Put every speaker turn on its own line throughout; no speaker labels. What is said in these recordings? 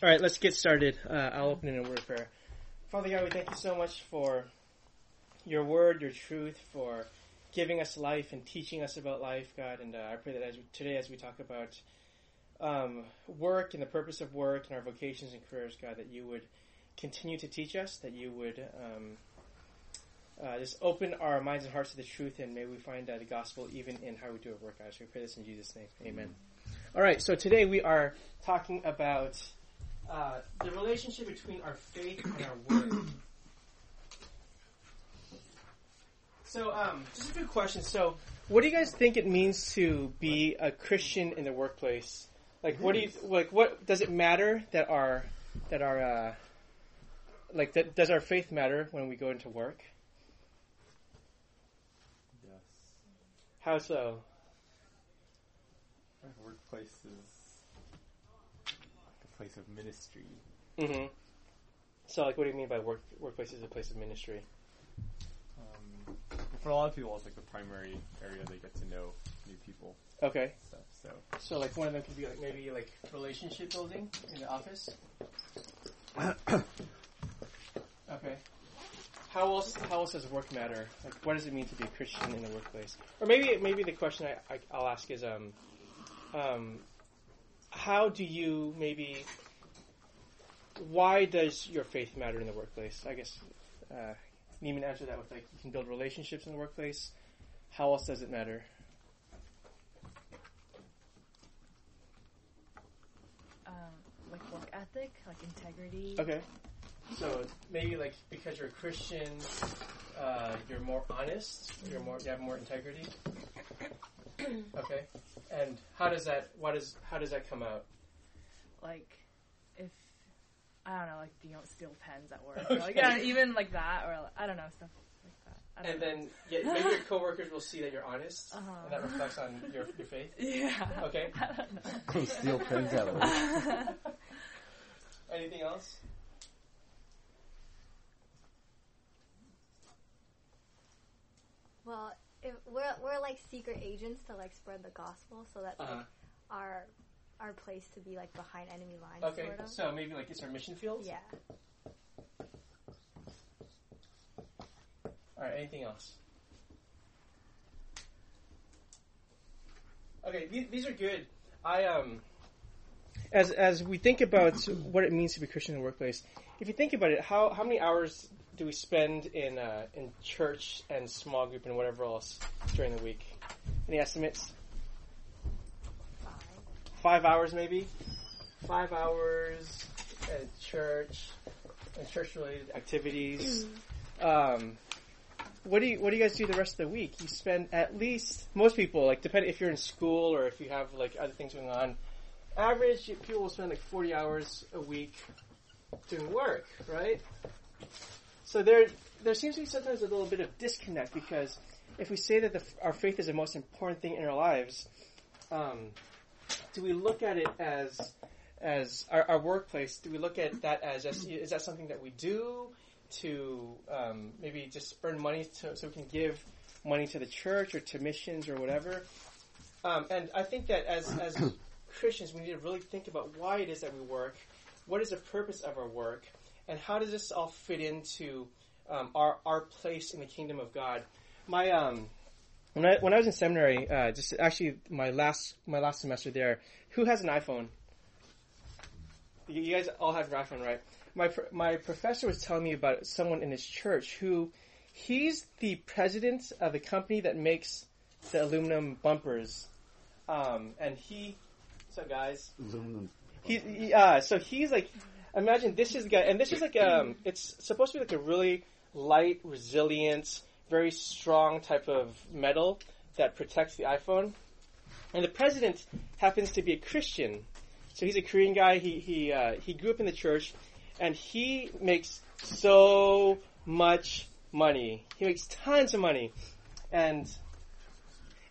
All right, let's get started. Uh, I'll open in a word of prayer. Father God, we thank you so much for your word, your truth, for giving us life and teaching us about life, God. And uh, I pray that as we, today, as we talk about um, work and the purpose of work and our vocations and careers, God, that you would continue to teach us, that you would um, uh, just open our minds and hearts to the truth, and may we find uh, the gospel even in how we do our work, God. So we pray this in Jesus' name. Amen. All right, so today we are talking about uh, the relationship between our faith and our work. So, um, just a few questions. So, what do you guys think it means to be a Christian in the workplace? Like, what do you like? What does it matter that our that our uh, like that does our faith matter when we go into work?
Yes.
How so?
Our workplace is like place of ministry.
Mm-hmm. So, like, what do you mean by work workplace is a place of ministry?
Um, for a lot of people, it's like the primary area they get to know new people
Okay.
and stuff. So
So, like, one of them could be like maybe like relationship building in the office. Okay. How else? How else does work matter? Like, what does it mean to be a Christian in the workplace? Or maybe, maybe the question I, I I'll ask is, um, um, how do you maybe? Why does your faith matter in the workplace? I guess uh, Neiman answer that with like you can build relationships in the workplace. How else does it matter?
um, like work ethic, like integrity.
Okay. So maybe like because you're a Christian, uh, you're more honest. You're more. You have more integrity. Okay. And how does that? Why does? How does that come out?
Like if I don't know, like you don't steal pens at work.
Okay.
Or, like yeah, even like that, or like, I don't know stuff like that. I don't
And
know.
then yeah, maybe your coworkers will see that you're honest,
Uh-huh.
and that reflects on your your faith.
yeah.
Okay.
I don't know.
Steal pens out of work.
Anything else?
Well, if we're we're like secret agents to like spread the gospel, so that's
Uh-huh.
like our our place to be like behind enemy lines,
Okay.
sort of.
So maybe like it's our mission field.
yeah.
All right. Anything else? Okay, these, these are good. I um, as as we think about what it means to be Christian in the workplace, if you think about it, how how many hours do we spend in uh, in church and small group and whatever else during the week? Any estimates? Five hours, maybe. Five hours at church and church related activities. Um, what do you What do you guys do the rest of the week? You spend at least most people like depending if you're in school or if you have like other things going on. Average people will spend like forty hours a week doing work, right? So there there seems to be sometimes a little bit of disconnect because if we say that the, our faith is the most important thing in our lives, um, do we look at it as as our, our workplace? Do we look at that as just, is that something that we do to um, maybe just earn money to, so we can give money to the church or to missions or whatever? Um, and I think that as as Christians, we need to really think about why it is that we work, what is the purpose of our work, and how does this all fit into um, our our place in the kingdom of God? My um, when I when I was in seminary, uh, just actually my last my last semester there, who has an iPhone? You, you guys all have an iPhone, right? My my professor was telling me about someone in his church who he's the president of a company that makes the aluminum bumpers, um, and he. What's up, guys?
Aluminum.
He, he uh, so he's like, imagine this is the guy, and this is like um, it's supposed to be like a really light, resilient, very strong type of metal that protects the iPhone. And the president happens to be a Christian, so he's a Korean guy. He he uh, he grew up in the church, and he makes so much money. He makes tons of money, and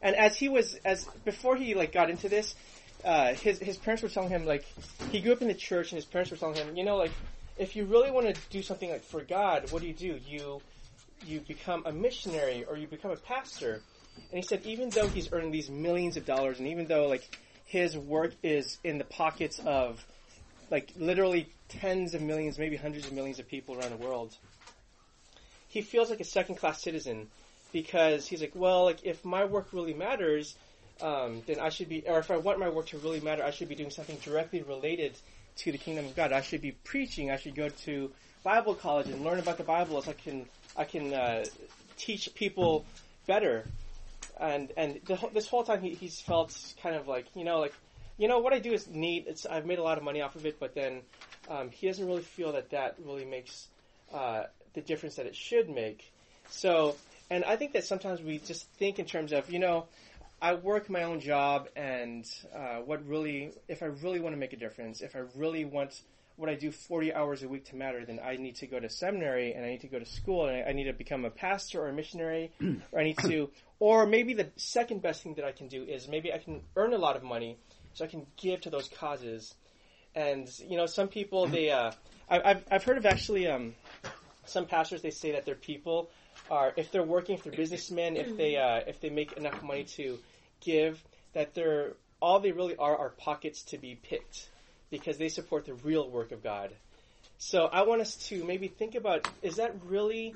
and as he was as before he like got into this, uh, his his parents were telling him like he grew up in the church, and his parents were telling him, you know, like if you really want to do something like for God, what do you do? You you become a missionary or you become a pastor. And he said, even though he's earning these millions of dollars, and even though like his work is in the pockets of like literally tens of millions, maybe hundreds of millions of people around the world. He feels like a second class citizen because he's like, well, like if my work really matters, um, then I should be, or if I want my work to really matter, I should be doing something directly related to the kingdom of God. I should be preaching. I should go to Bible college and learn about the Bible so I can I can uh, teach people better. And and the, this whole time he, he's felt kind of like you know like you know what I do is neat. It's I've made a lot of money off of it, but then um, he doesn't really feel that that really makes uh, the difference that it should make. So and I think that sometimes we just think in terms of you know I work my own job, and uh, what really, if I really want to make a difference, if I really want what I do 40 hours a week to matter, then I need to go to seminary and I need to go to school and I, I need to become a pastor or a missionary, or I need to, or maybe the second best thing that I can do is maybe I can earn a lot of money so I can give to those causes. And you know, some people they, uh, I, I've I've heard of actually um, some pastors they say that their people are if they're working they're businessmen if they uh, if they make enough money to give that they're all they really are are pockets to be picked because they support the real work of God. So I want us to maybe think about is that really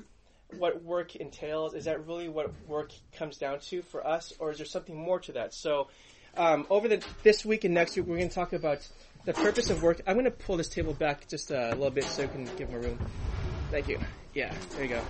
what work entails? Is that really what work comes down to for us, or is there something more to that? So um, over the this week and next week, we're going to talk about the purpose of work. I'm going to pull this table back just a little bit so we can give them a room. Thank you. Yeah, there you go.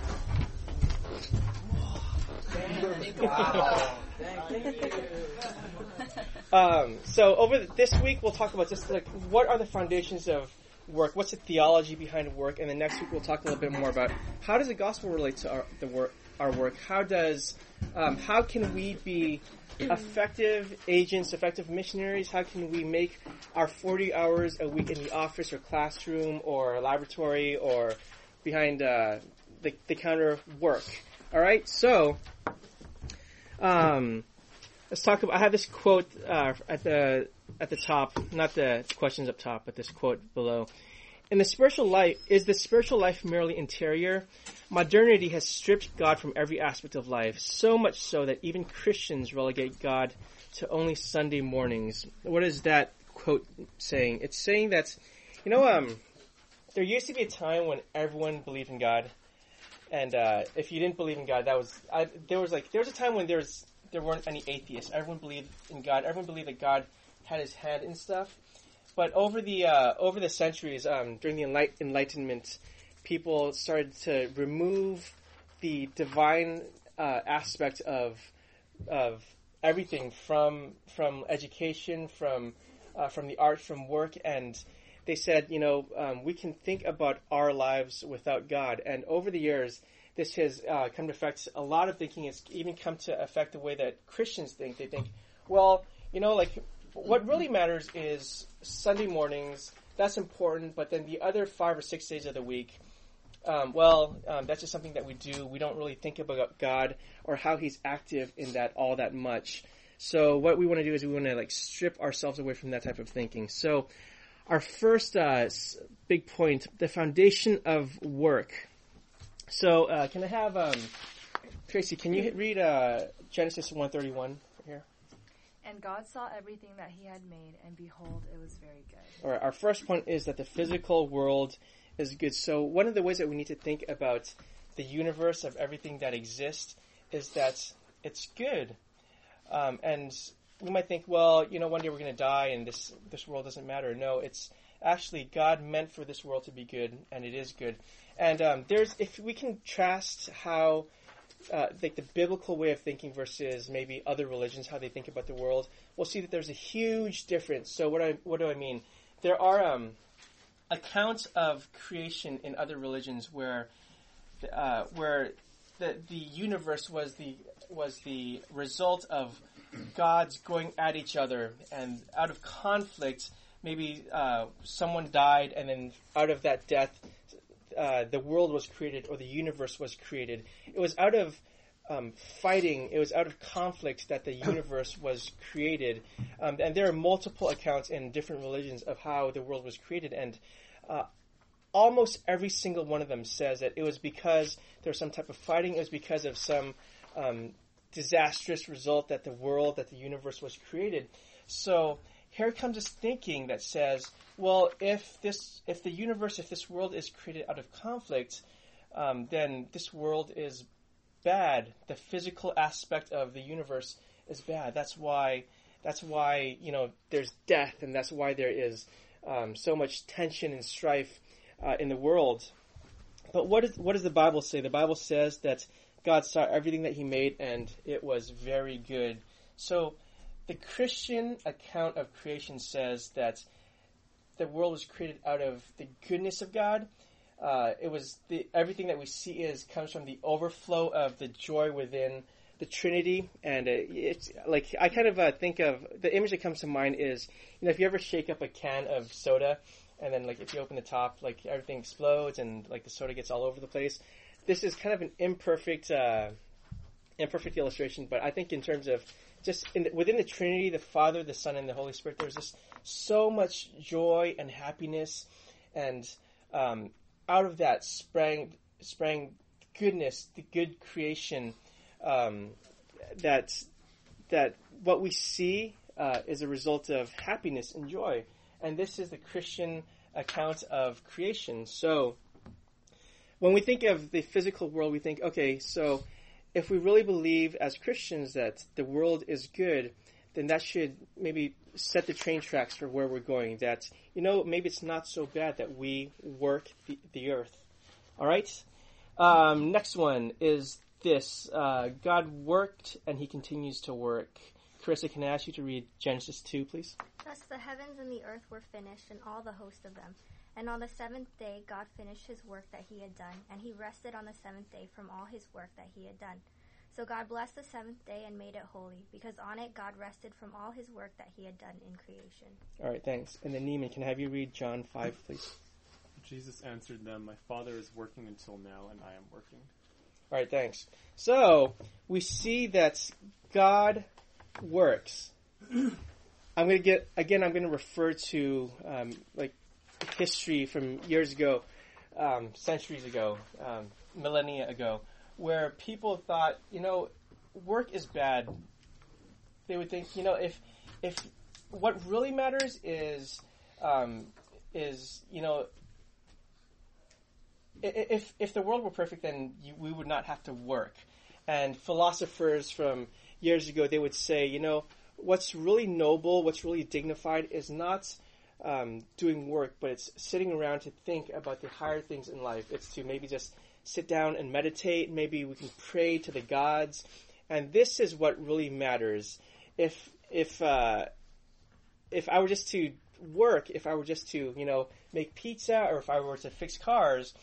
Um, so over the, this week, we'll talk about just like what are the foundations of work, what's the theology behind work, and then next week we'll talk a little bit more about how does the gospel relate to our the work, our work. How does um, how can we be effective agents, effective missionaries? How can we make our 40 hours a week in the office or classroom or laboratory or behind uh, the, the counter work? All right, so. Um, let's talk about. I have this quote uh, at the at the top, not the questions up top, but this quote below. In the spiritual life, is the spiritual life merely interior? Modernity has stripped God from every aspect of life, so much so that even Christians relegate God to only Sunday mornings. What is that quote saying? It's saying that, you know, um, there used to be a time when everyone believed in God, and uh, if you didn't believe in God, that was I, there was like there was a time when there was there weren't any atheists. Everyone believed in God. Everyone believed that God had His hand in stuff. But over the uh, over the centuries, um, during the Enlight- Enlightenment, people started to remove the divine uh, aspect of of everything from from education, from uh, from the arts, from work, and they said, you know, um, we can think about our lives without God. And over the years, this has uh, come to affect a lot of thinking. It's even come to affect the way that Christians think. They think, well, you know, like what really matters is Sunday mornings. That's important, but then the other five or six days of the week, um, well, um, that's just something that we do. We don't really think about God or how He's active in that all that much. So what we want to do is we want to like strip ourselves away from that type of thinking. So our first uh, big point: the foundation of work. So uh, can I have um, Tracy? Can you read uh, Genesis one thirty one here?
And God saw everything that he had made, and behold, it was very good.
All right, our first point is that the physical world is good. So one of the ways that we need to think about the universe of everything that exists is that it's good. Um, and we might think, well, you know, one day we're going to die and this this world doesn't matter. No, it's actually God meant for this world to be good, and it is good. And um, there's if we contrast how uh, like the biblical way of thinking versus maybe other religions, how they think about the world, we'll see that there's a huge difference. So what I what do I mean? There are um, accounts of creation in other religions where uh, where the the universe was the was the result of gods going at each other and out of conflict maybe uh, someone died and then out of that death uh, the world was created or the universe was created it was out of um, fighting it was out of conflict that the universe was created um, and there are multiple accounts in different religions of how the world was created and uh, almost every single one of them says that it was because there was some type of fighting. It was because of some um, disastrous result that the world, that the universe was created. So here comes this thinking that says, well, if this, if the universe, if this world is created out of conflict, um, then this world is bad. The physical aspect of the universe is bad. That's why, that's why you know there's death, and that's why there is um, so much tension and strife uh, in the world. But what, is, what does the Bible say? The Bible says that God saw everything that He made, and it was very good. So the Christian account of creation says that the world was created out of the goodness of God. Uh, it was the everything that we see is comes from the overflow of the joy within the Trinity, and it's like I kind of uh, think of the image that comes to mind is you know if you ever shake up a can of soda, and then like if you open the top, like everything explodes and like the soda gets all over the place. This is kind of an imperfect, uh, imperfect illustration, but I think in terms of just the, within the Trinity, the Father, the Son, and the Holy Spirit, there's just so much joy and happiness, and um, out of that sprang sprang goodness, the good creation. Um, that that what we see uh, is a result of happiness and joy, and this is the Christian account of creation. So, when we think of the physical world, we think, okay, so if we really believe as Christians that the world is good, then that should maybe set the train tracks for where we're going. That, you know, maybe it's not so bad that we work the, the earth. All right? Um, next one is this uh, God worked and he continues to work. Carissa, can I ask you to read Genesis 2, please?
Thus the heavens and the earth were finished, and all the host of them. And on the seventh day God finished his work that he had done, and he rested on the seventh day from all his work that he had done. So God blessed the seventh day and made it holy, because on it God rested from all his work that he had done in creation.
All right, thanks. And then Neiman, can I have you read John 5, please?
Jesus answered them, My Father is working until now, and I am working.
All right, thanks. So we see that God works. I'm going to get again. I'm going to refer to um, like history from years ago, um, centuries ago, um, millennia ago, where people thought, you know, work is bad. They would think, you know, if if what really matters is um, is you know if if the world were perfect, then you, we would not have to work. And philosophers from years ago, they would say, you know, what's really noble, what's really dignified, is not um, doing work, but it's sitting around to think about the higher things in life. It's to maybe just sit down and meditate. Maybe we can pray to the gods, and this is what really matters. If if uh, if I were just to work, if I were just to you know make pizza, or if I were to fix cars,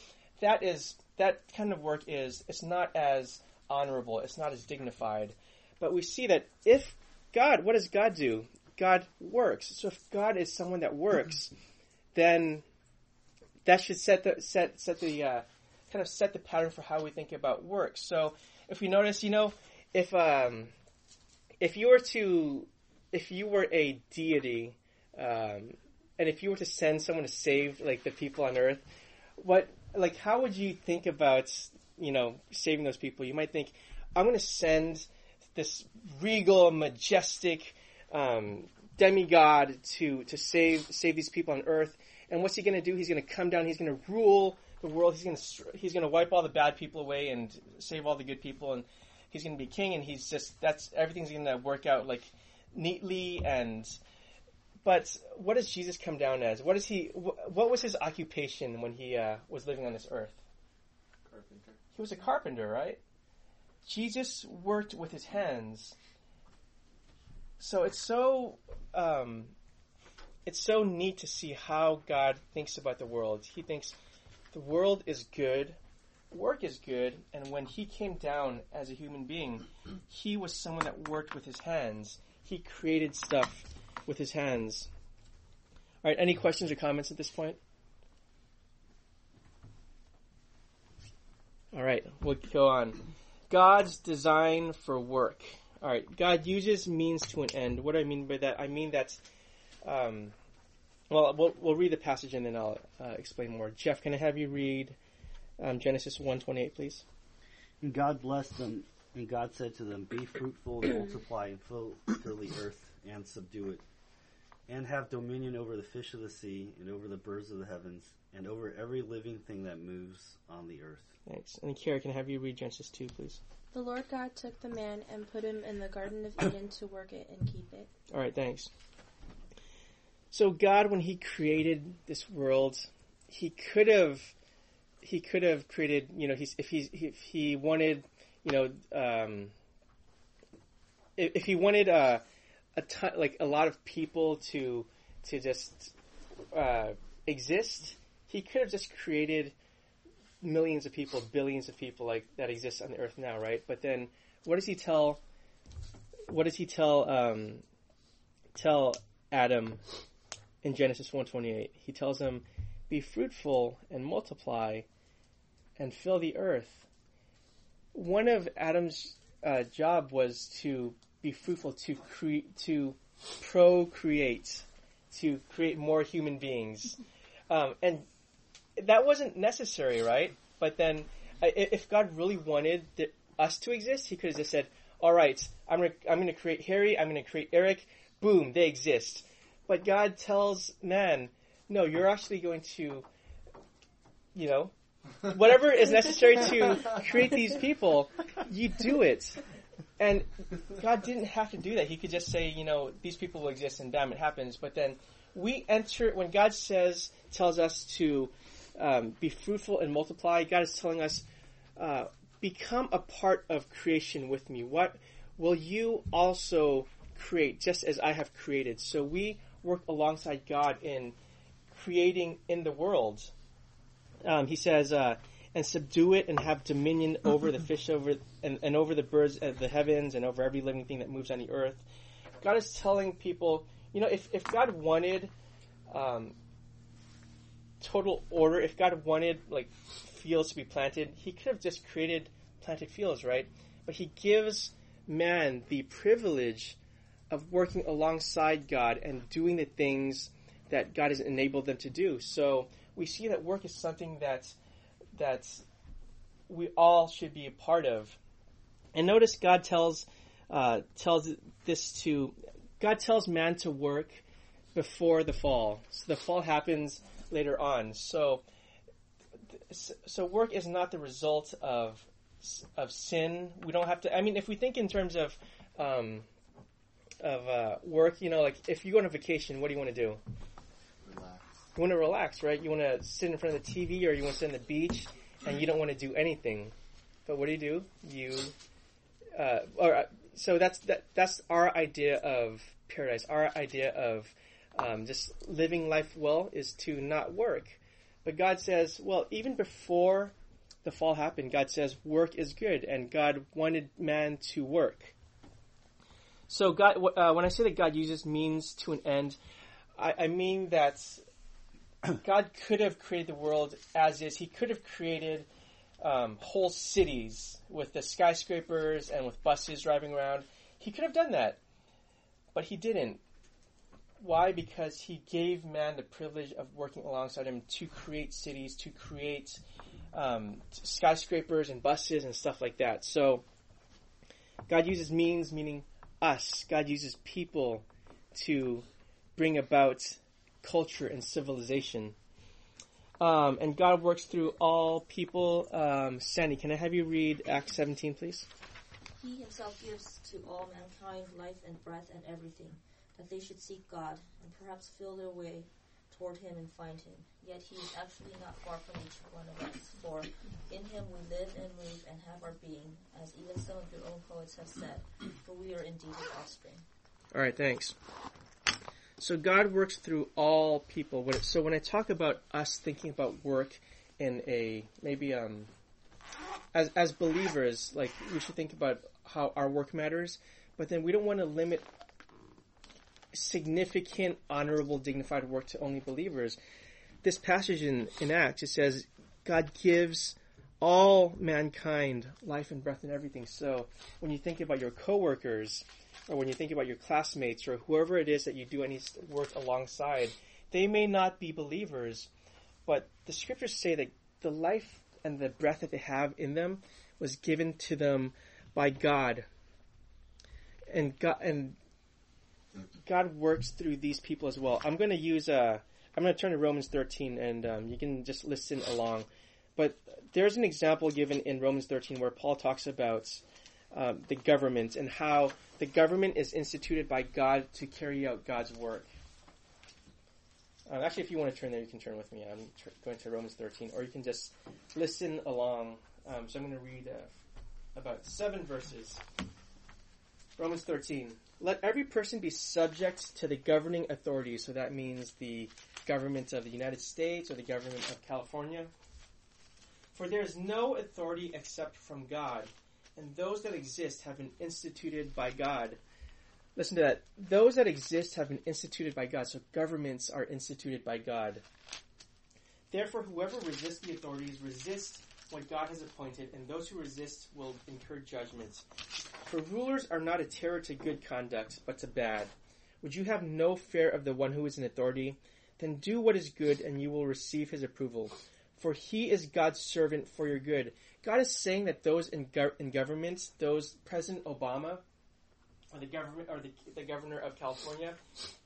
that is that kind of work is it's not as honorable, it's not as dignified. But we see that if God, what does God do? God works. So if God is someone that works, then that should set the set set the uh, kind of set the pattern for how we think about work. So if we notice, you know, if um, if you were to if you were a deity, um, and if you were to send someone to save like the people on Earth, what like how would you think about you know saving those people? You might think, I'm going to send this regal, majestic um, demigod to to save save these people on Earth. And what's he going to do? He's going to come down. He's going to rule the world. He's going to he's going to wipe all the bad people away and save all the good people. And he's going to be king. And he's just that's everything's going to work out like neatly and. But what does Jesus come down as? What is he? wh- What was his occupation when he uh, was living on this earth?
Carpenter.
He was a carpenter, right? Jesus worked with his hands. So it's so um, it's so neat to see how God thinks about the world. He thinks the world is good, work is good, and when he came down as a human being, he was someone that worked with his hands. He created stuff with his hands. All right, any questions or comments at this point? All right, we'll go on. God's design for work. All right, God uses means to an end. What do I mean by that? I mean that. Um, well, well, we'll read the passage and then I'll uh, explain more. Jeff, can I have you read um, Genesis one twenty eight, please?
And God blessed them, and God said to them, Be fruitful and multiply and fill, fill the earth and subdue it, and have dominion over the fish of the sea, and over the birds of the heavens, and over every living thing that moves on the earth.
Thanks. And Kara, can I have you read Genesis 2, please?
The Lord God took the man and put him in the Garden of Eden to work it and keep it.
All right, thanks. So God, when He created this world, He could have, He could have created, you know, he's, if He if He wanted, you know, um, if, if He wanted a, a ton, like a lot of people to to just uh, exist, He could have just created millions of people, billions of people like that exist on the earth now, right? But then, what does He tell? What does He tell? Um, tell Adam in Genesis 1:28. He tells him, "Be fruitful and multiply, and fill the earth." One of Adam's uh, job was to be fruitful, to cre- to procreate, to create more human beings, um, and that wasn't necessary, right? But then, if God really wanted us to exist, He could have just said, "All right, I'm gonna I'm gonna create Harry, I'm gonna create Eric." Boom, they exist. But God tells man, no, you're actually going to, you know, whatever is necessary to create these people, you do it. And God didn't have to do that. He could just say, you know, these people will exist and bam, it happens. But then we enter, when God says, tells us to um, be fruitful and multiply, God is telling us, uh, become a part of creation with me. What will you also create just as I have created? So we work alongside God in creating in the world. Um, he says, uh, and subdue it and have dominion over the fish over and, and over the birds of the heavens and over every living thing that moves on the earth. God is telling people, you know, if, if God wanted um, total order, if God wanted like fields to be planted, He could have just created planted fields, right? But He gives man the privilege of working alongside God and doing the things that God has enabled them to do. So we see that work is something that that we all should be a part of. And notice God tells uh, tells this to God tells man to work before the fall. So the fall happens later on. So so work is not the result of of sin. We don't have to. I mean, if we think in terms of um, of uh, work, you know, like if you go on a vacation, what do you want to do?
Relax.
You want to relax, right? You want to sit in front of the TV or you want to sit on the beach and you don't want to do anything. But what do you do? You, uh, or, uh, so that's, that, that's our idea of paradise. Our idea of, um, just living life well is to not work. But God says, well, even before the fall happened, God says work is good and God wanted man to work. So God, uh, when I say that God uses means to an end, I, I mean that God could have created the world as is. He could have created um, whole cities with the skyscrapers and with buses driving around. He could have done that, but he didn't. Why? Because he gave man the privilege of working alongside him to create cities, to create um, skyscrapers and buses and stuff like that. So God uses means, meaning us. God uses people to bring about culture and civilization. Um, and God works through all people. Um, Sandy, can I have you read Acts 17, please?
He himself gives to all mankind life and breath and everything, that they should seek God, and perhaps feel their way toward him and find him. Yet he is actually not far from each one of us, for in him we live and move and have our being, as even some of your own poets have said, for we are indeed his offspring.
All right, thanks. So God works through all people. So when I talk about us thinking about work in a maybe um as as believers, like we should think about how our work matters, but then we don't want to limit significant, honorable, dignified work to only believers. This passage in, in Acts, it says God gives all mankind life and breath and everything. So when you think about your coworkers, or when you think about your classmates, or whoever it is that you do any work alongside, they may not be believers, but the scriptures say that the life and the breath that they have in them was given to them by God. And God, and God works through these people as well. I'm going to use uh, I'm going to turn to Romans 13, and um, you can just listen along. But there's an example given in Romans 13 where Paul talks about um, the government and how the government is instituted by God to carry out God's work. Um, actually, if you want to turn there, you can turn with me. I'm tr- going to Romans 13, or you can just listen along. Um, so I'm going to read uh, about seven verses. Romans 13. Let every person be subject to the governing authorities. So that means the government of the United States or the government of California. For there is no authority except from God, and those that exist have been instituted by God. Listen to that. Those that exist have been instituted by God. So governments are instituted by God. Therefore, whoever resists the authorities resists what God has appointed, and those who resist will incur judgment. For rulers are not a terror to good conduct, but to bad. Would you have no fear of the one who is in authority? Then do what is good, and you will receive his approval. For he is God's servant for your good. God is saying that those in, go- in governments, those President Obama, or the government, or the, the governor of California,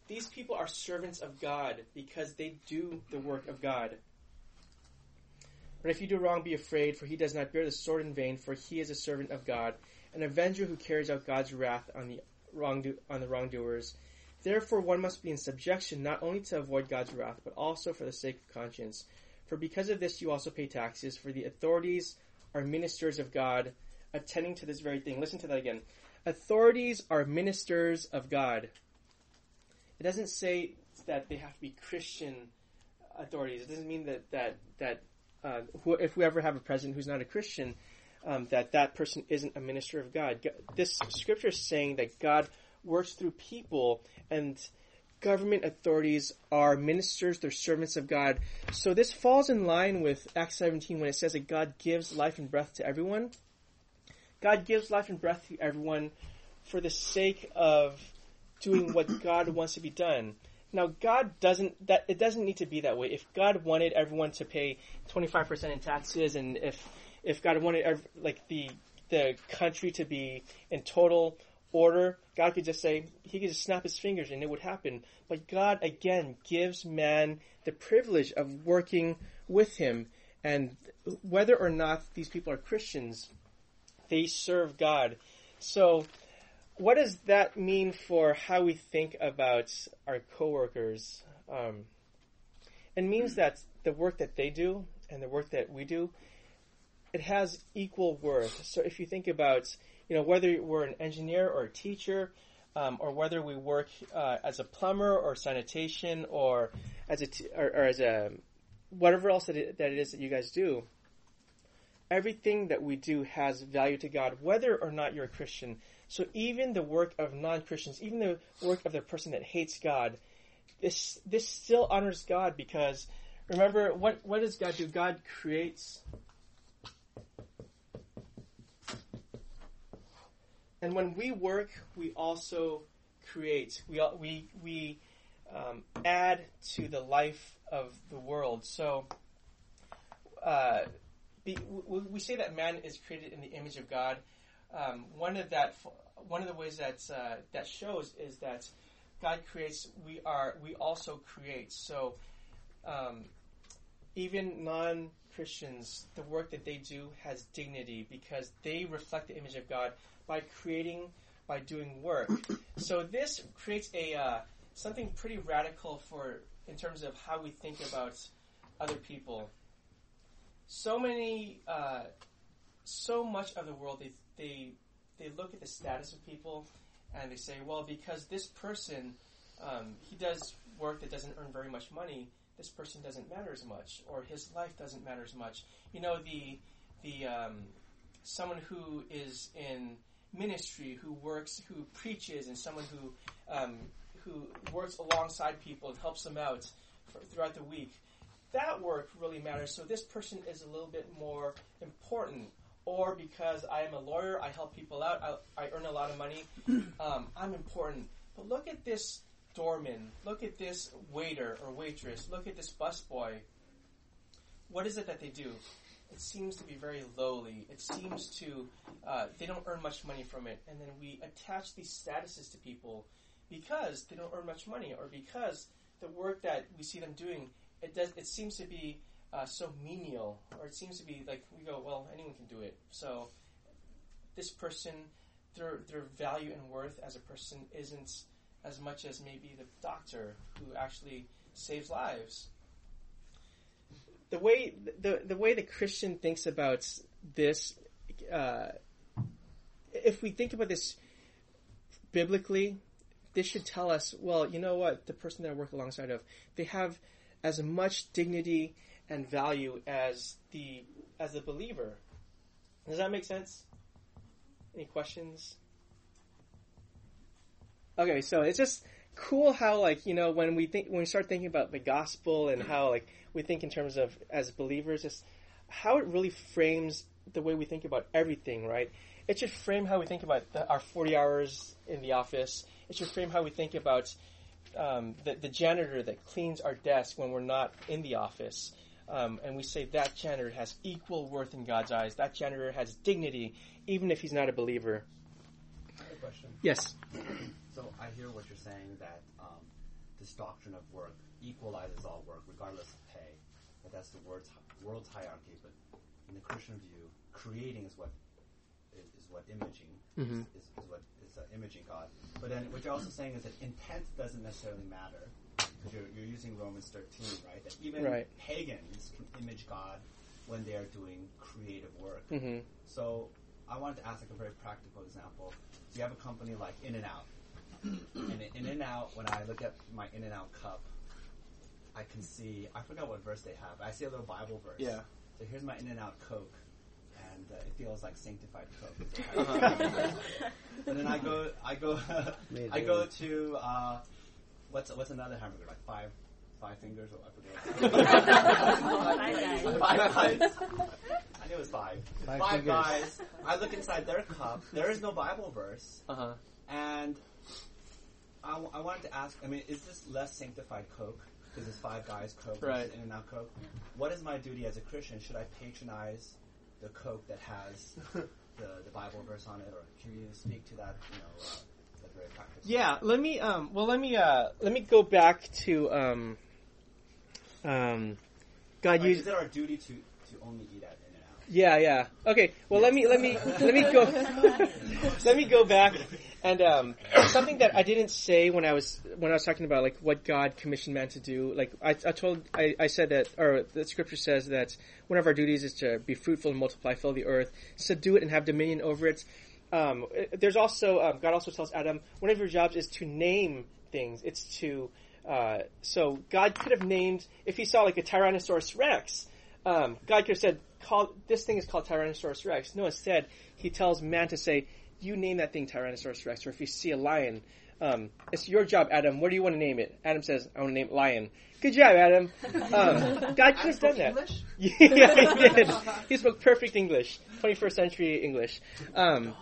these people are servants of God because they do the work of God. But if you do wrong, be afraid, for he does not bear the sword in vain, for he is a servant of God, an avenger who carries out God's wrath on the wrongdo- on the wrongdoers. Therefore, one must be in subjection not only to avoid God's wrath, but also for the sake of conscience. For because of this, you also pay taxes. For the authorities are ministers of God, attending to this very thing. Listen to that again. Authorities are ministers of God. It doesn't say that they have to be Christian authorities. It doesn't mean that that that uh, who, if we ever have a president who's not a Christian, um, that that person isn't a minister of God. This scripture is saying that God works through people and government authorities are ministers, they're servants of God. So this falls in line with Acts 17 when it says that God gives life and breath to everyone. God gives life and breath to everyone for the sake of doing what God wants to be done. Now, God doesn't that it doesn't need to be that way. If God wanted everyone to pay 25% in taxes, and if if God wanted like the the country to be in total order, God could just say He could just snap His fingers and it would happen. But God again gives man the privilege of working with Him, and whether or not these people are Christians, they serve God. So what does that mean for how we think about our coworkers? Um, it means that the work that they do and the work that we do, it has equal worth. So if you think about, you know, whether we're an engineer or a teacher, um, or whether we work uh, as a plumber or sanitation or as a t- or, or as a whatever else that it, that it is that you guys do, everything that we do has value to God, whether or not you're a Christian. So even the work of non-Christians, even the work of the person that hates God, this this still honors God because remember what what does God do? God creates and when we work, we also create. We we we um, add to the life of the world. So uh, be, we, we say that man is created in the image of God. Um, one of that one of the ways that uh, that shows is that God creates. We are we also create. So um, even non Christians, the work that they do has dignity because they reflect the image of God by creating, by doing work. so this creates a uh, something pretty radical for in terms of how we think about other people. So many, uh, so much of the world they they they look at the status of people and they say, well, because this person um, he does work that doesn't earn very much money, this person doesn't matter as much, or his life doesn't matter as much. You know, the the um, someone who is in ministry, who works, who preaches, and someone who um, who works alongside people and helps them out for, throughout the week. That work really matters. So this person is a little bit more important. Or because I am a lawyer, I help people out, I, I earn a lot of money, um, I'm important. But look at this doorman. Look at this waiter or waitress. Look at this busboy. What is it that they do? It seems to be very lowly. It seems to, uh, they don't earn much money from it. And then we attach these statuses to people because they don't earn much money or because the work that we see them doing it does it seems to be uh, so menial or it seems to be like we go well anyone can do it. So this person their their value and worth as a person isn't as much as maybe the doctor who actually saves lives. The way the the way the Christian thinks about this, uh, if we think about this biblically, this should tell us, well, you know what, the person that I work alongside of, they have as much dignity and value as the as the believer. Does that make sense? Any questions? Okay, so it's just cool how like you know when we think when we start thinking about the gospel and how like we think in terms of as believers just how it really frames the way we think about everything right it should frame how we think about the, our 40 hours in the office it should frame how we think about um, the, the janitor that cleans our desk when we're not in the office um, and we say that janitor has equal worth in god's eyes that janitor has dignity even if he's not a believer
I have a question.
yes
So I hear what you're saying that um, this doctrine of work equalizes all work, regardless of pay. That that's the world's, world's hierarchy. But in the Christian view, creating is what is, is what imaging
Mhm.
is, is what is uh, imaging God. But then what you're also saying is that intent doesn't necessarily matter because you're, you're using Romans 13, right? That even
Right.
pagans can image God when they are doing creative work.
hmm
So I wanted to ask like a very practical example. So you have a company like In and Out, and In and Out, when I look at my In and Out cup, I can see I forgot what verse they have. I see a little Bible verse.
Yeah.
So here's my In and Out Coke, and uh, it feels like sanctified Coke.
Uh-huh.
and then I go, I go, I go to uh, what's what's another hamburger like five. Five fingers, or I forget.
Five Guys.
Five guys. I knew it was five.
Five
Five, guys. I look inside their cup. There is no Bible verse,
uh-huh
and I, w- I wanted to ask. I mean, is this less sanctified Coke? Because it's Five Guys Coke
Right.
versus In and Out Coke. What is my duty as a Christian? Should I patronize the Coke that has the, the Bible verse on it, or can you speak to that? You know, uh, that's very practical.
Yeah, let me um well let me uh let me go back to um um God
Like,
use
is it our duty to, to only eat at In and Out?
Yeah, yeah. Okay. Well, let me let me let me go let me go back and um, something that I didn't say when I was when I was talking about like what God commissioned man to do. Like I, I told I, I said that or the scripture says that one of our duties is to be fruitful and multiply, fill the earth, subdue it, and have dominion over it. Um, there's also um, God also tells Adam one of your jobs is to name things. It's to uh, so God could have named if he saw like a Tyrannosaurus Rex. Um, God could have said, "Call this thing is called Tyrannosaurus Rex." No, instead he tells man to say, "You name that thing Tyrannosaurus Rex." Or if you see a lion, um, it's your job, Adam. What do you want to name it? Adam says, "I want to name it lion." Good job, Adam. Um, God could have done that. yeah, he did. He spoke perfect English, 21st century English. Um,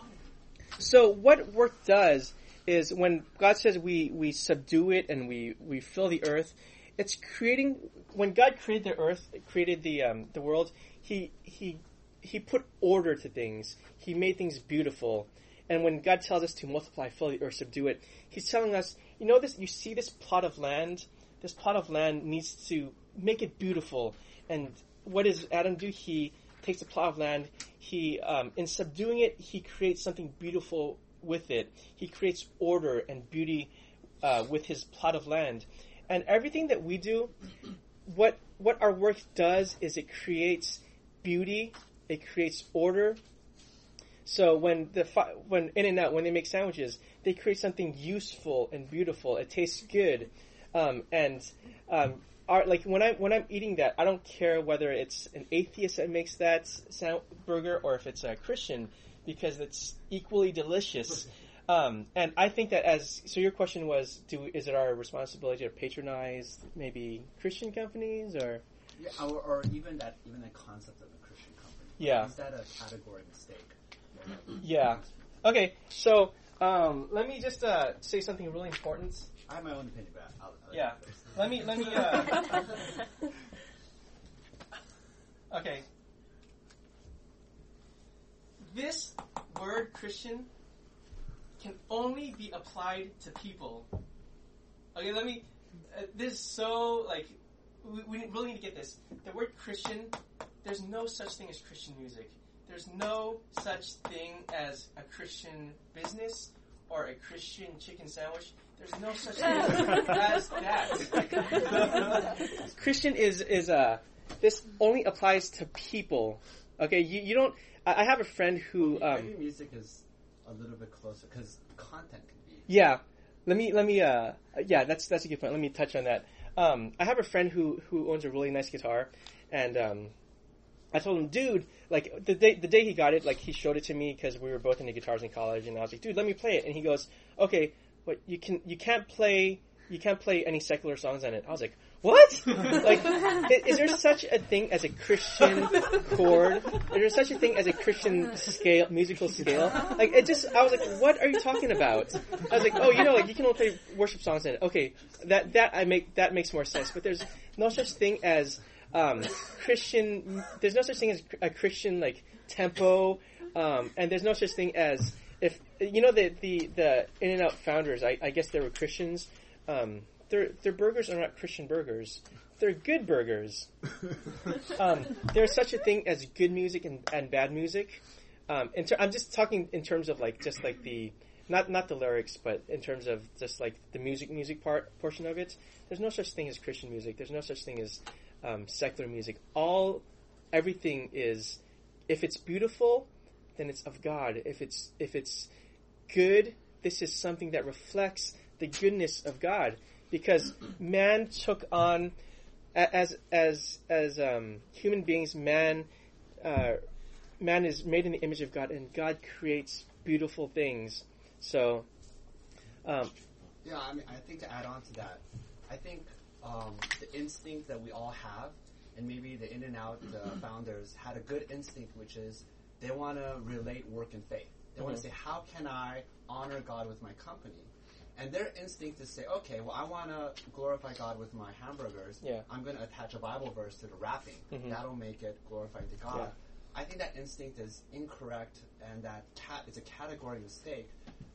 so what work does is when God says we, we subdue it and we, we fill the earth, it's creating, when God created the earth, created the, um, the world, he, he, he put order to things. He made things beautiful. And when God tells us to multiply, fill the earth, subdue it, He's telling us, you know this, you see this plot of land? This plot of land needs to make it beautiful. And what does Adam do? He takes a plot of land. He, um, in subduing it, he creates something beautiful with it. He creates order and beauty uh, with his plot of land. And everything that we do, what what our work does is it creates beauty. It creates order. So when the when In and Out when they make sandwiches, they create something useful and beautiful. It tastes good, um, and um, our, like when I when I'm eating that, I don't care whether it's an atheist that makes that sound burger or if it's a Christian, because it's equally delicious. Um, and I think that as so, your question was, do is it our responsibility to patronize maybe Christian companies or
Yeah, or, or even that, even the concept of a Christian company.
Yeah.
Is that a category mistake?
yeah? Okay, so um, let me just uh, say something really important.
I have my own opinion, but I'll, I'll
Yeah. Let me let me. Uh, okay. This word Christian can only be applied to people. Okay, let me. Uh, this is so like we, we really need to get this. The word Christian. There's no such thing as Christian music. There's no such thing as a Christian business or a Christian chicken sandwich. There's no such thing as that. Christian is is uh this only applies to people. Okay, you, you don't. I I have a friend who um,
Maybe music is a little bit closer because content can be.
yeah. Let me let me uh yeah that's that's a good point. Let me touch on that. Um, I have a friend who who owns a really nice guitar, and um, I told him, dude, like the day the day he got it, like he showed it to me because we were both into guitars in college, and I was like, dude, let me play it, and he goes, okay, but you can you can't play you can't play any secular songs on it. I was like, what? like, is there such a thing as a Christian chord? Is there such a thing as a Christian scale, musical scale? Like, it just, I was like, what are you talking about? I was like, oh, you know, like you can only play worship songs in it. Okay, that that I make that makes more sense. But there's no such thing as um, Christian. There's no such thing as a Christian like tempo, um, and there's no such thing as if you know the the the In-N-Out founders. I, I guess they were Christians. Um, their their burgers are not Christian burgers. They're good burgers. Um, there's such a thing as good music and, and bad music. Um, in ter- I'm just talking in terms of like just like the not not the lyrics, but in terms of just like the music music part portion of it. There's no such thing as Christian music. There's no such thing as um, secular music. All everything is if it's beautiful, then it's of God. If it's if it's good, this is something that reflects the goodness of God. Because man took on as as as um, human beings, man uh, man is made in the image of God, and God creates beautiful things. So, um,
Yeah, I mean, I think to add on to that, I think um, the instinct that we all have, and maybe the In-N-Out uh, founders had a good instinct, which is they want to relate work and faith. They want
Mhm.
to say, how can I honor God with my company? And their instinct is to say, okay, well, I want to glorify God with my hamburgers.
Yeah.
I'm going to attach a Bible verse to the wrapping.
Mhm.
That'll make it glorified to God.
Yeah.
I think that instinct is incorrect, and that cat it's a category mistake.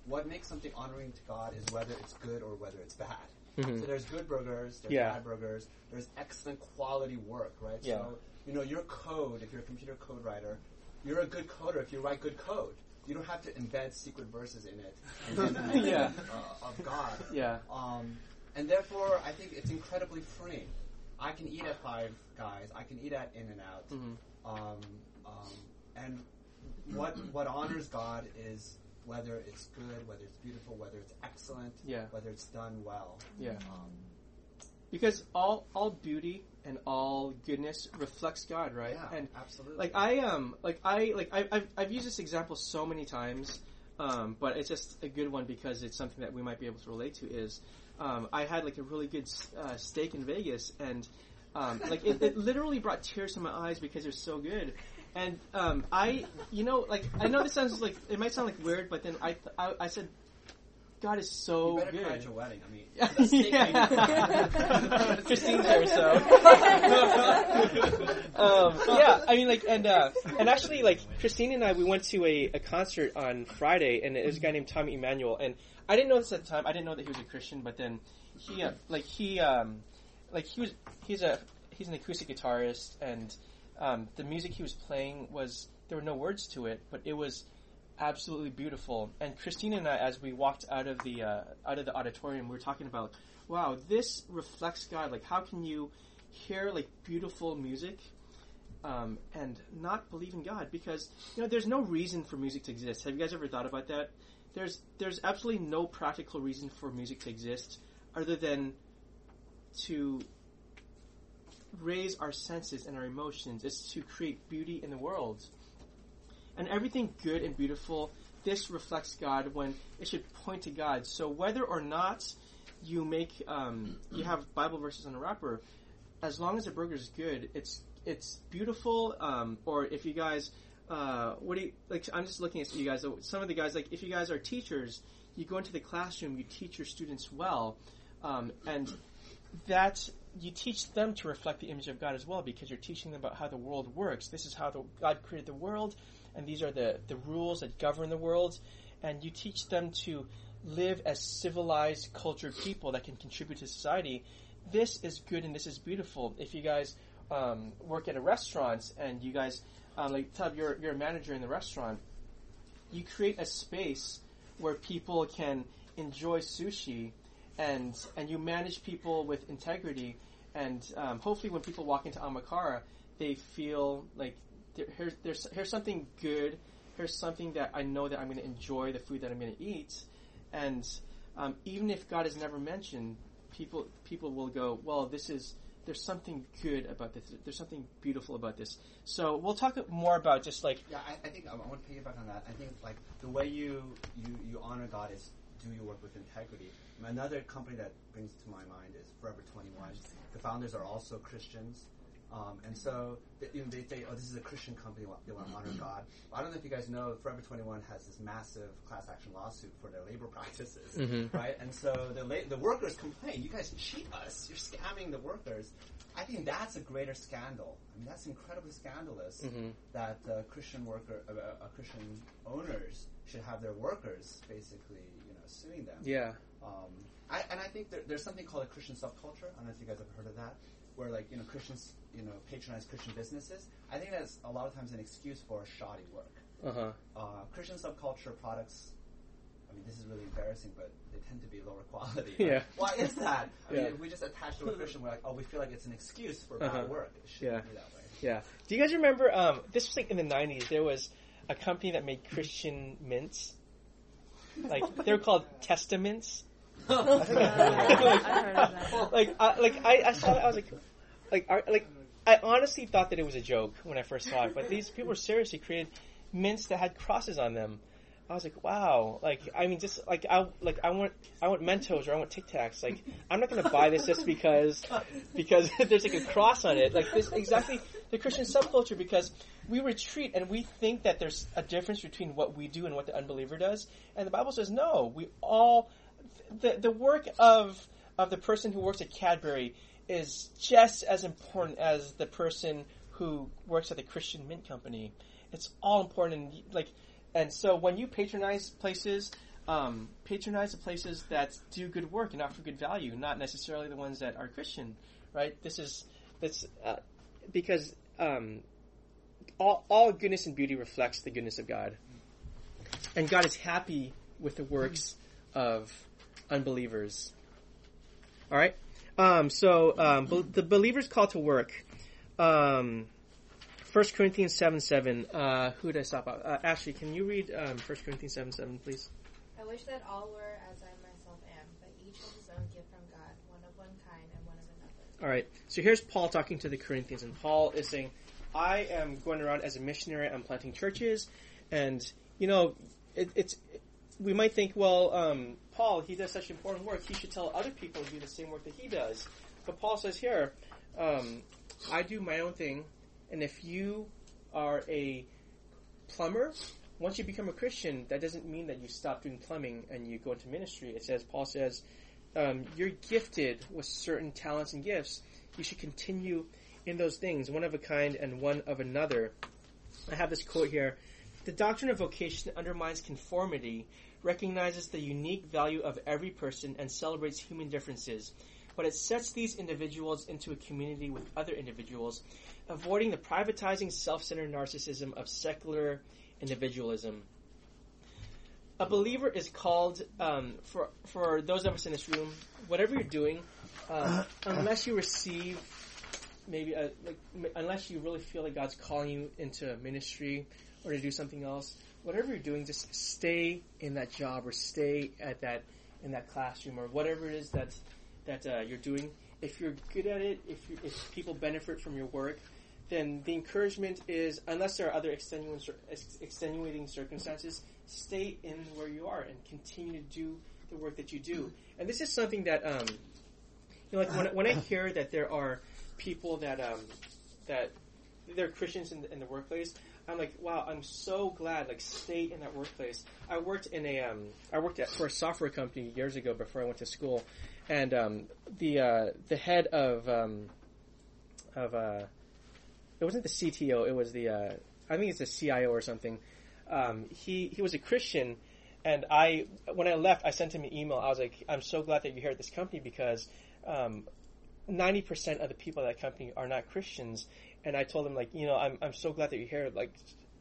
What makes something honoring to God is whether it's good or whether it's bad.
Mhm.
So there's good burgers, there's
Yeah.
bad burgers, there's excellent quality work, right?
Yeah.
So you know your code, if you're a computer code writer, you're a good coder if you write good code. You don't have to embed secret verses in it then
Yeah.
uh, of God.
yeah,
Um, and therefore, I think it's incredibly freeing. I can eat at Five Guys. I can eat at In-N-Out.
Mhm.
Um, um, and what what honors God is whether it's good, whether it's beautiful, whether it's excellent,
Yeah.
whether it's done well.
yeah.
Um,
Because all all beauty and all goodness reflects God, right?
yeah,
And
absolutely.
like I um like I like I, I've I've used this example so many times, um, but it's just a good one because it's something that we might be able to relate to. Is um, I had like a really good uh, steak in Vegas, and um, like it, it literally brought tears to my eyes because it was so good. And um, I, you know, like I know this sounds like it might sound like weird, but then I I, I said, God is so
you better
good.
cry at your wedding. I mean,
Yeah.
that steak
Yeah.
made-
Christine's there, so. um, yeah, I mean, like, and uh, and actually, like, Christine and I, we went to a, a concert on Friday, and it was a guy named Tommy Emmanuel, and I didn't know this at the time. I didn't know that he was a Christian, but then he, uh, like, he, um, like, he was, he's a, he's an acoustic guitarist, and um, the music he was playing was there were no words to it, but it was absolutely beautiful. And Christina and I, as we walked out of the uh, out of the auditorium, we were talking about, wow, this reflects God. Like, how can you hear like beautiful music um, and not believe in God? Because you know, there's no reason for music to exist. Have you guys ever thought about that? There's there's absolutely no practical reason for music to exist other than to raise our senses and our emotions. It's to create beauty in the world and everything good and beautiful, this reflects God when it should point to God. So whether or not you make um, you have Bible verses on a wrapper, as long as the burger is good, it's it's beautiful. Um, or if you guys, uh, what do you like? I'm just looking at you guys. Some of the guys, like if you guys are teachers, you go into the classroom, you teach your students well, um, and that you teach them to reflect the image of God as well because you're teaching them about how the world works. This is how the, God created the world, and these are the, the rules that govern the world. and you teach them to live as civilized, cultured people that can contribute to society, this is good and this is beautiful. If you guys um, work at a restaurant and you guys, um, like Tub, you're, you're a manager in the restaurant, you create a space where people can enjoy sushi and and you manage people with integrity and um, hopefully when people walk into Amakara they feel like there, here's there's here's something good here's something that I know that I'm going to enjoy the food that I'm going to eat and um, even if God is never mentioned people people will go well this is there's something good about this there's something beautiful about this so we'll talk more about just like
Yeah, I, I think I, I want to piggyback on that. I think like the way you, you you honor God is do your work with integrity. Another company that brings to my mind is Forever 21. The founders are also Christians. Um, and so they, you know, they say, oh, this is a Christian company, they want- to honor God. I don't know if you guys know, Forever 21 has this massive class action lawsuit for their labor practices,
Mhm.
right? And so the, la- the workers complain, you guys cheat us, you're scamming the workers. I think that's a greater scandal. I mean, that's incredibly scandalous
Mhm.
that uh, Christian worker, uh, uh, Christian owners should have their workers basically, you know, suing them.
yeah
Um, I, and I think there, there's something called a Christian subculture. I don't know if you guys have heard of that, where like you know Christians, you know, patronize Christian businesses. I think that's a lot of times an excuse for shoddy work.
uh-huh
Uh, Christian subculture products. I mean, this is really embarrassing, but they tend to be lower quality.
Yeah.
Why is that? I mean,
Yeah.
if we just attach to a Christian, we're like, oh, we feel like it's an excuse for
Uh-huh.
bad work. It shouldn't
Yeah.
be that way.
Yeah. Do you guys remember? Um, this was like in the '90s. There was a company that made Christian mints. Like they were called Testamints.
I that.
Like, I, like I, I saw. It, I was like, like, like, I honestly thought that it was a joke when I first saw it. But these people were seriously created mints that had crosses on them. I was like, wow. Like, I mean, just like I like I want I want Mentos or I want Tic Tacs. Like, I'm not gonna buy this just because because there's like a cross on it. Like this exactly the Christian subculture because we retreat and we think that there's a difference between what we do and what the unbeliever does. And the Bible says no. We all the the work of of the person who works at Cadbury is just as important as the person who works at the Christian Mint Company. It's all important, and like, and so when you patronize places, um, patronize the places that do good work and offer good value, not necessarily the ones that are Christian, right? This is that's uh, because um, all all goodness and beauty reflects the goodness of God, and God is happy with the works of unbelievers. All right. Um, so um, be- the believer's call to work. Um, 1 Corinthians 7 7. Uh, who did I stop at? Uh, Ashley, can you read um, 1 Corinthians 7 7, please?
I wish that all were as I myself am, but each has his own gift from God, one of one kind and one of another.
All right. So here's Paul talking to the Corinthians, and Paul is saying, "I am going around as a missionary. I'm planting churches, and you know, it, it's we might think, well, um, Paul, he does such important work. He should tell other people to do the same work that he does. But Paul says here, um, I do my own thing, and if you are a plumber." Once you become a Christian, that doesn't mean that you stop doing plumbing and you go into ministry. It says, Paul says, um, you're gifted with certain talents and gifts, you should continue in those things, one of a kind and one of another. I have this quote here. The doctrine of vocation undermines conformity, recognizes the unique value of every person, and celebrates human differences. But it sets these individuals into a community with other individuals, avoiding the privatizing, self-centered narcissism of secular individualism. A believer is called um, for for those of us in this room. Whatever you're doing, uh, unless you receive maybe a, like unless you really feel like God's calling you into ministry or to do something else, whatever you're doing, just stay in that job or stay at that in that classroom or whatever it is that that uh, you're doing. If you're good at it, if you, if people benefit from your work, then the encouragement is unless there are other extenuating, circumstances, stay in where you are and continue to do the work that you do. And this is something that um, you know, like when, when I hear that there are people that um, that they're Christians in the, in the workplace, I'm like, wow, I'm so glad. Like, stay in that workplace. I worked in a um, I worked at, for a software company years ago before I went to school, and um, the uh, the head of um, of uh, it wasn't the CTO, it was the uh, I think it's the CIO or something. Um, he he was a Christian, And I, when I left, I sent him an email. I was like, I'm so glad that you're here at this company because um, 90% of the people at that company are not Christians. And I told him, like, you know, I'm, I'm so glad that you're here. Like,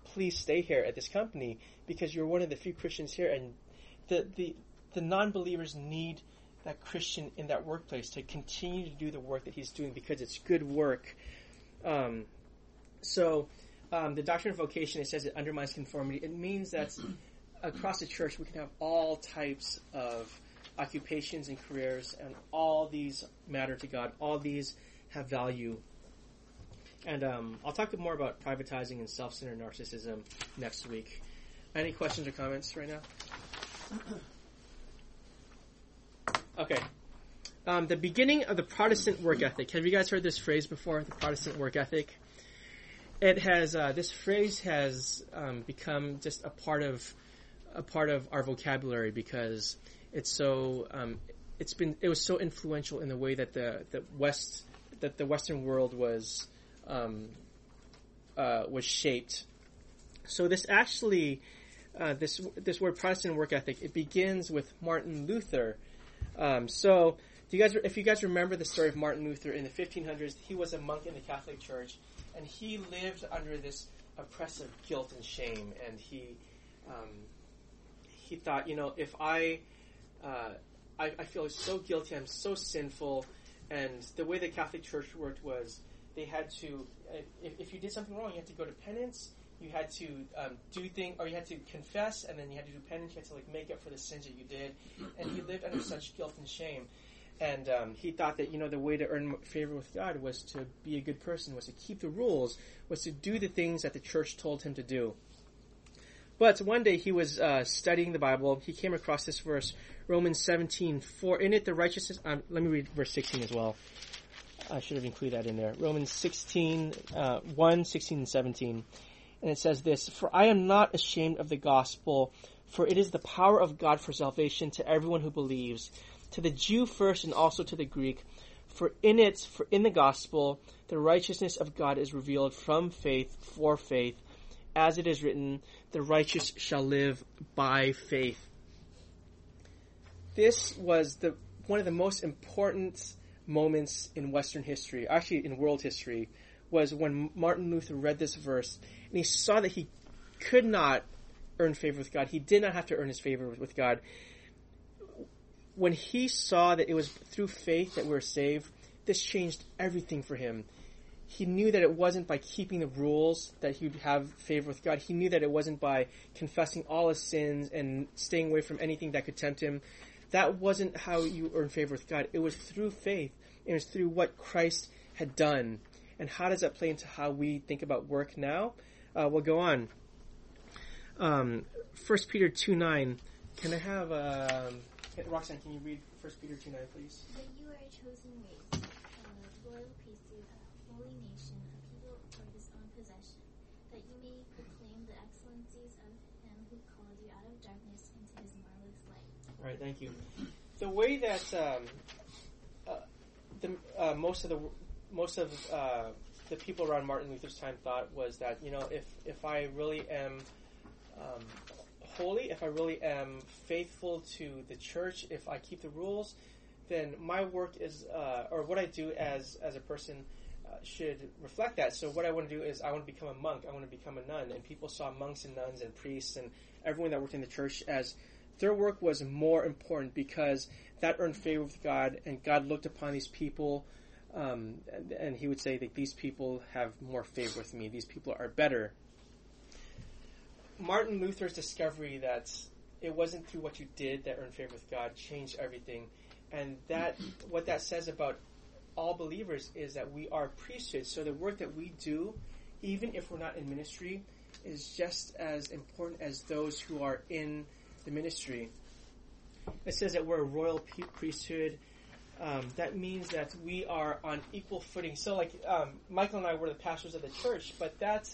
please stay here at this company because you're one of the few Christians here. And the, the, the non believers need that Christian in that workplace to continue to do the work that he's doing because it's good work. Um, so, um, the doctrine of vocation, it says it undermines conformity. It means that across the church we can have all types of occupations and careers, and all these matter to God. All these have value. And um, I'll talk more about privatizing and self-centered narcissism next week. Any questions or comments right now? Okay. Um, the beginning of the Protestant work ethic. Have you guys heard this phrase before? The Protestant work ethic. It has uh, this phrase has um, become just a part of a part of our vocabulary because it's so um, it's been it was so influential in the way that the the West that the Western world was um, uh, was shaped. So this actually uh, this this word Protestant work ethic it begins with Martin Luther. Um, so do you guys if you guys remember the story of Martin Luther in the 1500s, he was a monk in the Catholic Church, and he lived under this oppressive guilt and shame, and he um, he thought, you know, if I, uh, I, I feel so guilty, I'm so sinful, and the way the Catholic Church worked was they had to, if, if you did something wrong, you had to go to penance, you had to um, do things, or you had to confess, and then you had to do penance. You had to like make up for the sins that you did, and he lived under such guilt and shame. And um, he thought that you know the way to earn favor with God was to be a good person, was to keep the rules, was to do the things that the church told him to do. But one day he was uh, studying the Bible. He came across this verse, Romans 17, 4. In it, the righteousness. Um, let me read verse 16 as well. I should have included that in there. Romans 16, uh, 1, 16, and 17. And it says this For I am not ashamed of the gospel, for it is the power of God for salvation to everyone who believes, to the Jew first and also to the Greek. For in it, for in the gospel, the righteousness of God is revealed from faith for faith as it is written, the righteous shall live by faith. This was the one of the most important moments in Western history, actually in world history, was when Martin Luther read this verse and he saw that he could not earn favor with God. He did not have to earn his favor with, God. When he saw that it was through faith that we were saved, this changed everything for him he knew that it wasn't by keeping the rules that he would have favor with God. He knew that it wasn't by confessing all his sins and staying away from anything that could tempt him. That wasn't how you earn favor with God. It was through faith. It was through what Christ had done. And how does that play into how we think about work now? Uh, we'll go on. Um, 1 Peter 2 9. Can I have, um, Roxanne, can you read 1 Peter 2 9, please?
But you are a chosen race, a royal priesthood, a holy nation, a people for his own possession, that you may proclaim the excellencies of him who called you out of darkness into his marvelous light.
Right, thank you. The way that um, uh, the, uh, most of the most of uh, the people around Martin Luther's time thought was that you know if if I really am um, holy, if I really am faithful to the church, if I keep the rules, then my work is uh, or what I do as as a person uh, should reflect that. So what I want to do is I want to become a monk. I want to become a nun, and people saw monks and nuns and priests and everyone that worked in the church as their work was more important because that earned favor with God, and God looked upon these people, um, and, and, He would say that these people have more favor with me. These people are better. Martin Luther's discovery that it wasn't through what you did that earned favor with God changed everything, and that what that says about all believers is that we are priesthood. So the work that we do, even if we're not in ministry, is just as important as those who are in the ministry. It says that we're a royal priesthood. Um, that means that we are on equal footing. So, like um, Michael and I were the pastors of the church, but that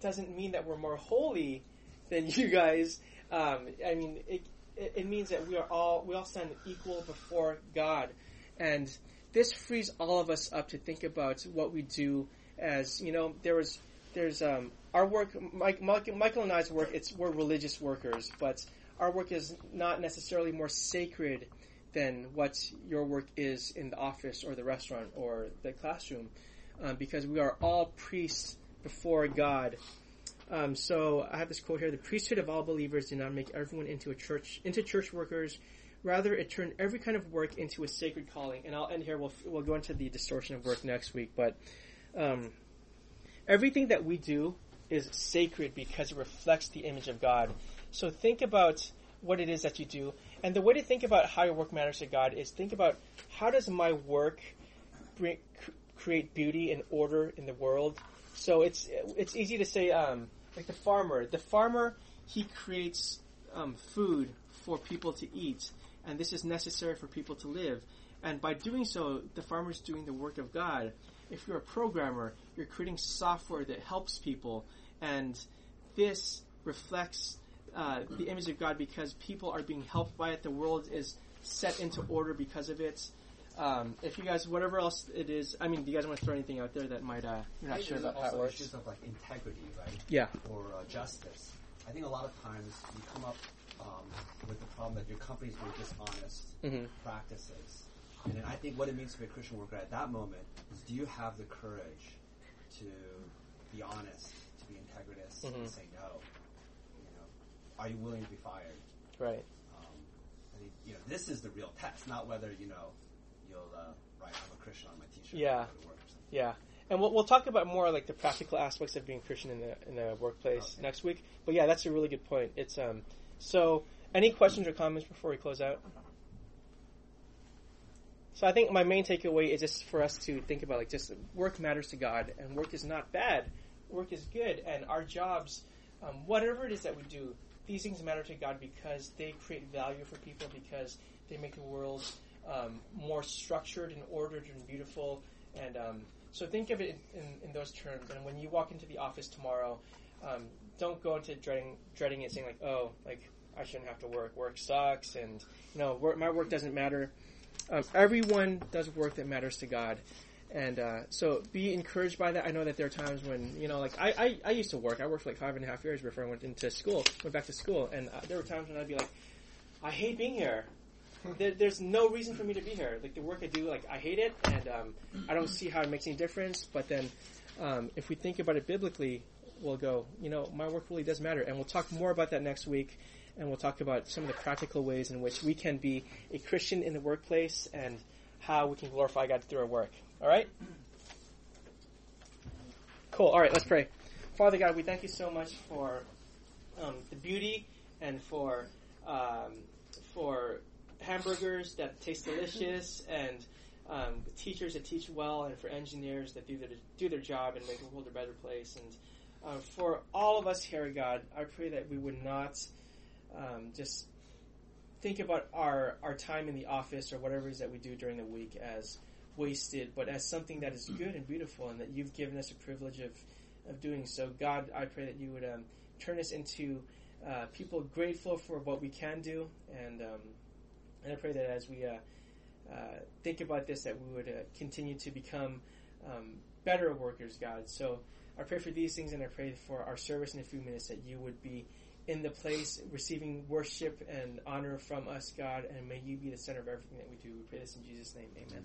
doesn't mean that we're more holy than you guys. Um, I mean, it, it means that we are all we all stand equal before God, and this frees all of us up to think about what we do. As you know, there was there's um, our work, Mike, Michael and I's work. It's we're religious workers, but our work is not necessarily more sacred than what your work is in the office or the restaurant or the classroom, um, because we are all priests before God. Um, so I have this quote here: "The priesthood of all believers did not make everyone into a church into church workers." Rather, it turned every kind of work into a sacred calling. And I'll end here. We'll we'll go into the distortion of work next week. But um, everything that we do is sacred because it reflects the image of God. So think about what it is that you do. And the way to think about how your work matters to God is think about how does my work bring, create beauty and order in the world. So it's it's easy to say um, like the farmer. The farmer he creates um, food for people to eat, and this is necessary for people to live. And by doing so, the farmer is doing the work of God. If you're a programmer, you're creating software that helps people, and this reflects uh, the image of God because people are being helped by it. The world is set into order because of it. Um, if you guys, whatever else it is, I mean, do you guys want to throw anything out there that might uh, you're
I
not sure about how it works?
issues of like integrity, right?
Yeah.
Or uh, justice. I think a lot of times you come up um, with the problem that your company's doing dishonest
Mhm.
practices, and then I think what it means to be a Christian worker at that moment is: do you have the courage to be honest, to be integritous,
Mhm.
and say no? Are you willing to be fired?
Right.
Um, I think you know this is the real test, not whether you know you'll uh, write "I'm a Christian" on my T-shirt.
Yeah.
go work or something.
Yeah, and we'll, we'll talk about more like the practical aspects of being Christian in the in the workplace
Okay.
next week. But yeah, that's a really good point. It's um so any questions or comments before we close out? So I think my main takeaway is just for us to think about like just work matters to God, and work is not bad. Work is good, and our jobs, um, whatever it is that we do, these things matter to God because they create value for people because they make the world um, more structured and ordered and beautiful. And um, so think of it in, in, in those terms. And when you walk into the office tomorrow, um, don't go into dreading dreading it, saying like, "Oh, like I shouldn't have to work. Work sucks," and you know, work, my work doesn't matter. Um, everyone does work that matters to God. And uh, so be encouraged by that. I know that there are times when, you know, like I, I, I used to work. I worked for like five and a half years before I went into school, went back to school. And uh, there were times when I'd be like, I hate being here. There, there's no reason for me to be here. Like the work I do, like I hate it, and um, I don't see how it makes any difference. But then, um, if we think about it biblically, we'll go, you know, my work really does matter. And we'll talk more about that next week. And we'll talk about some of the practical ways in which we can be a Christian in the workplace and how we can glorify God through our work. All right? Cool. All right, let's pray. Father God, we thank you so much for um, the beauty and for um, for hamburgers that taste delicious and um, teachers that teach well and for engineers that do their, do their job and make the world a better place. And uh, for all of us here, God, I pray that we would not um, just think about our, our time in the office or whatever it is that we do during the week as wasted, but as something that is good and beautiful and that you've given us a privilege of, of doing so. God, I pray that you would um, turn us into uh, people grateful for what we can do and um, and I pray that as we uh, uh, think about this, that we would uh, continue to become um, better workers, God. So I pray for these things, and I pray for our service in a few minutes that you would be in the place, receiving worship and honor from us, God, and may you be the center of everything that we do. We pray this in Jesus' name. Amen.